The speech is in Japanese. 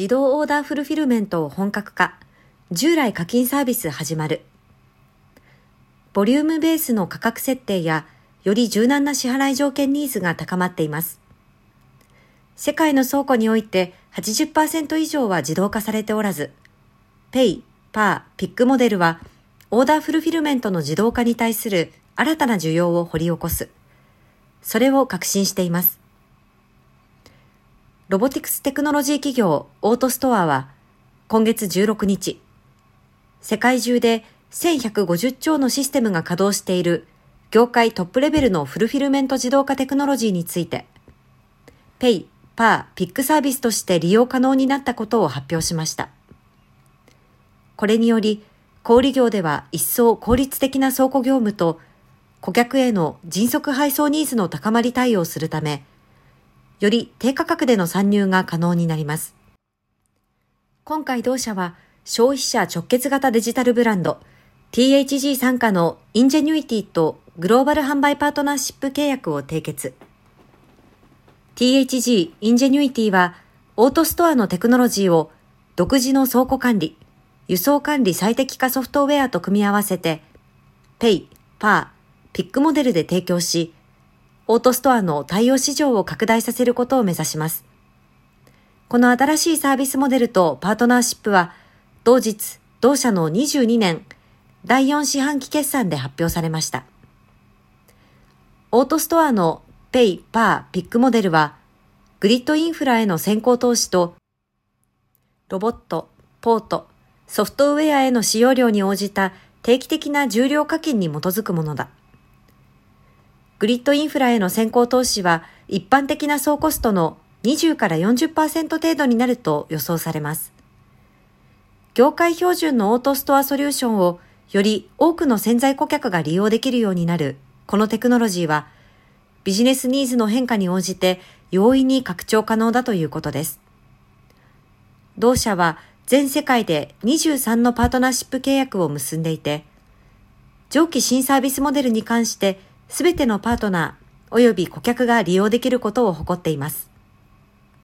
自動オーダーフルフィルメントを本格化、従量課金サービス始まる。ボリュームベースの価格設定や、より柔軟な支払い条件ニーズが高まっています。世界の倉庫において80%以上は自動化されておらず、 pay, per, pick モデルは、オーダーフルフィルメントの自動化に対する新たな需要を掘り起こす。それを確信しています。ロボティクステクノロジー企業オートストアは、今月16日、世界中で1150超のシステムが稼働している業界トップレベルのフルフィルメント自動化テクノロジーについて、 pay, per, pick サービスとして利用可能になったことを発表しました。これにより、小売業では一層効率的な倉庫業務と顧客への迅速配送ニーズの高まり対応するため、より低価格での参入が可能になります。今回同社は消費者直結型デジタルブランド THG 傘下のインジェニュイティとグローバル販売パートナーシップ契約を締結。THG インジェニュイティはオートストアのテクノロジーを独自の倉庫管理、輸送管理最適化ソフトウェアと組み合わせて、 pay, per pick モデルで提供し、オートストアの対応市場を拡大させることを目指します。この新しいサービスモデルとパートナーシップは、同日、同社の22年第4四半期決算で発表されました。オートストアの pay, per, pick モデルは、グリッドインフラへの先行投資と、ロボット、ポート、ソフトウェアへの使用量に応じた定期的な重量課金に基づくものだ。グリッドインフラへの先行投資は一般的な総コストの20から40%程度になると予想されます。業界標準のオートストアソリューションをより多くの潜在顧客が利用できるようになるこのテクノロジーは、ビジネスニーズの変化に応じて容易に拡張可能だということです。同社は全世界で23のパートナーシップ契約を結んでいて、上記新サービスモデルに関してすべてのパートナー及び顧客が利用できることを誇っています。